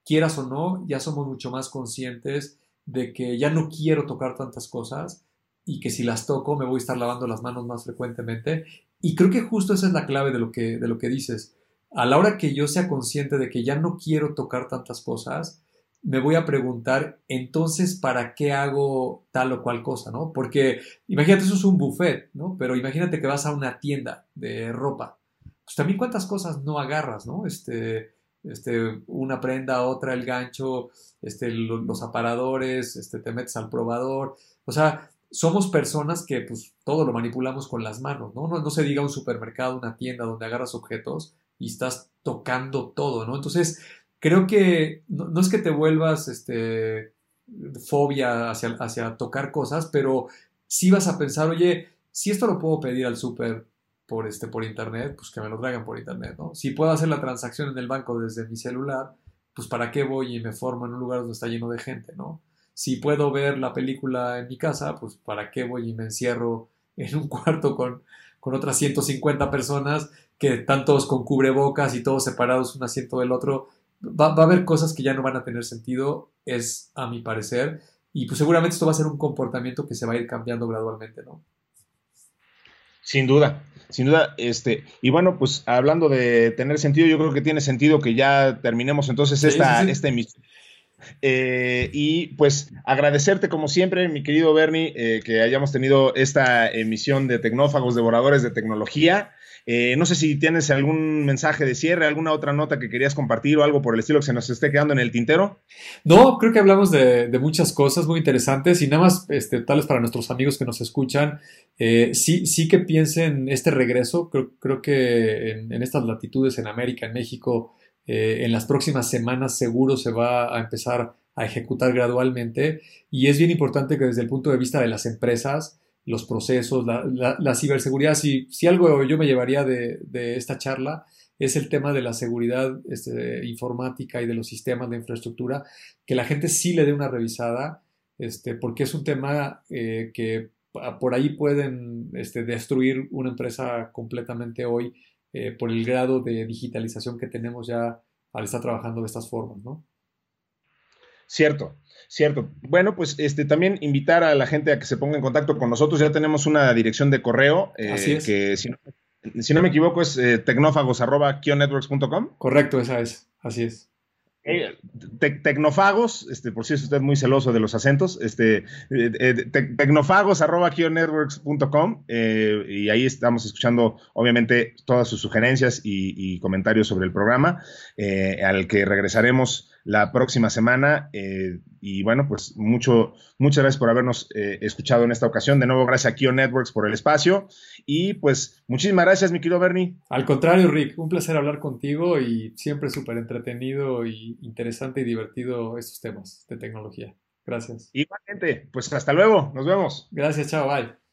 quieras o no, ya somos mucho más conscientes de que ya no quiero tocar tantas cosas y que si las toco me voy a estar lavando las manos más frecuentemente. Y creo que justo esa es la clave de lo que, de lo que dices. A la hora que yo sea consciente de que ya no quiero tocar tantas cosas, me voy a preguntar, entonces, ¿para qué hago tal o cual cosa, no? Porque imagínate, eso es un buffet, ¿no? Pero imagínate que vas a una tienda de ropa. Pues también cuántas cosas no agarras, ¿no? Este, este, una prenda, otra, el gancho, este, los aparadores, este, te metes al probador. O sea, somos personas que pues todo lo manipulamos con las manos, ¿no? No, no se diga un supermercado, una tienda donde agarras objetos y estás tocando todo, ¿no? Entonces, creo que no, es que te vuelvas este, fobia hacia, hacia tocar cosas, pero sí vas a pensar, oye, si esto lo puedo pedir al súper por, este, por internet, pues que me lo traigan por internet, ¿no? Si puedo hacer la transacción en el banco desde mi celular, pues para qué voy y me formo en un lugar donde está lleno de gente, ¿no? Si puedo ver la película en mi casa, pues para qué voy y me encierro en un cuarto con, con otras 150 personas que están todos con cubrebocas y todos separados un asiento del otro va, a haber cosas que ya no van a tener sentido, es a mi parecer. y pues seguramente esto va a ser un comportamiento que se va a ir cambiando gradualmente, ¿no? Sin duda, sin duda, este, y bueno, pues hablando de tener sentido, yo creo que tiene sentido que ya terminemos entonces esta, esta emisión. Eh, y pues agradecerte como siempre, mi querido Bernie, eh, que hayamos tenido esta emisión de Tecnófagos, Devoradores de Tecnología. Eh, no sé si tienes algún mensaje de cierre, alguna otra nota que querías compartir o algo por el estilo que se nos esté quedando en el tintero. No, creo que hablamos de, muchas cosas muy interesantes y nada más, este, tales para nuestros amigos que nos escuchan, sí, sí que piensen este regreso. Creo, que en, estas latitudes, en América, en México, eh, en las próximas semanas seguro se va a empezar a ejecutar gradualmente y es bien importante que desde el punto de vista de las empresas, los procesos, la, ciberseguridad, si, si, algo yo me llevaría de, esta charla es el tema de la seguridad este, informática y de los sistemas de infraestructura, que la gente sí le dé una revisada, este, porque es un tema eh, que por ahí pueden este, destruir una empresa completamente hoy eh, por el grado de digitalización que tenemos ya al estar trabajando de estas formas, ¿no? Cierto, cierto. Bueno, pues este también invitar a la gente a que se ponga en contacto con nosotros. Ya tenemos una dirección de correo eh, que si no, me equivoco es eh, tecnófagos.kionetworks.com. Correcto, esa es, así es. Eh, tecnofagos, este, por si es usted muy celoso de los acentos, este, eh, eh tecnofagos.kionetworks.com eh, y ahí estamos escuchando, obviamente, todas sus sugerencias y, comentarios sobre el programa, al que regresaremos la próxima semana. y bueno, pues mucho, muchas gracias por habernos escuchado en esta ocasión. De nuevo, gracias a Kio Networks por el espacio. Y pues muchísimas gracias, mi querido Bernie. Al contrario, Rick, un placer hablar contigo y siempre súper entretenido y interesante y divertido estos temas de tecnología. Gracias. Igualmente, pues hasta luego, nos vemos. Gracias, chao, bye.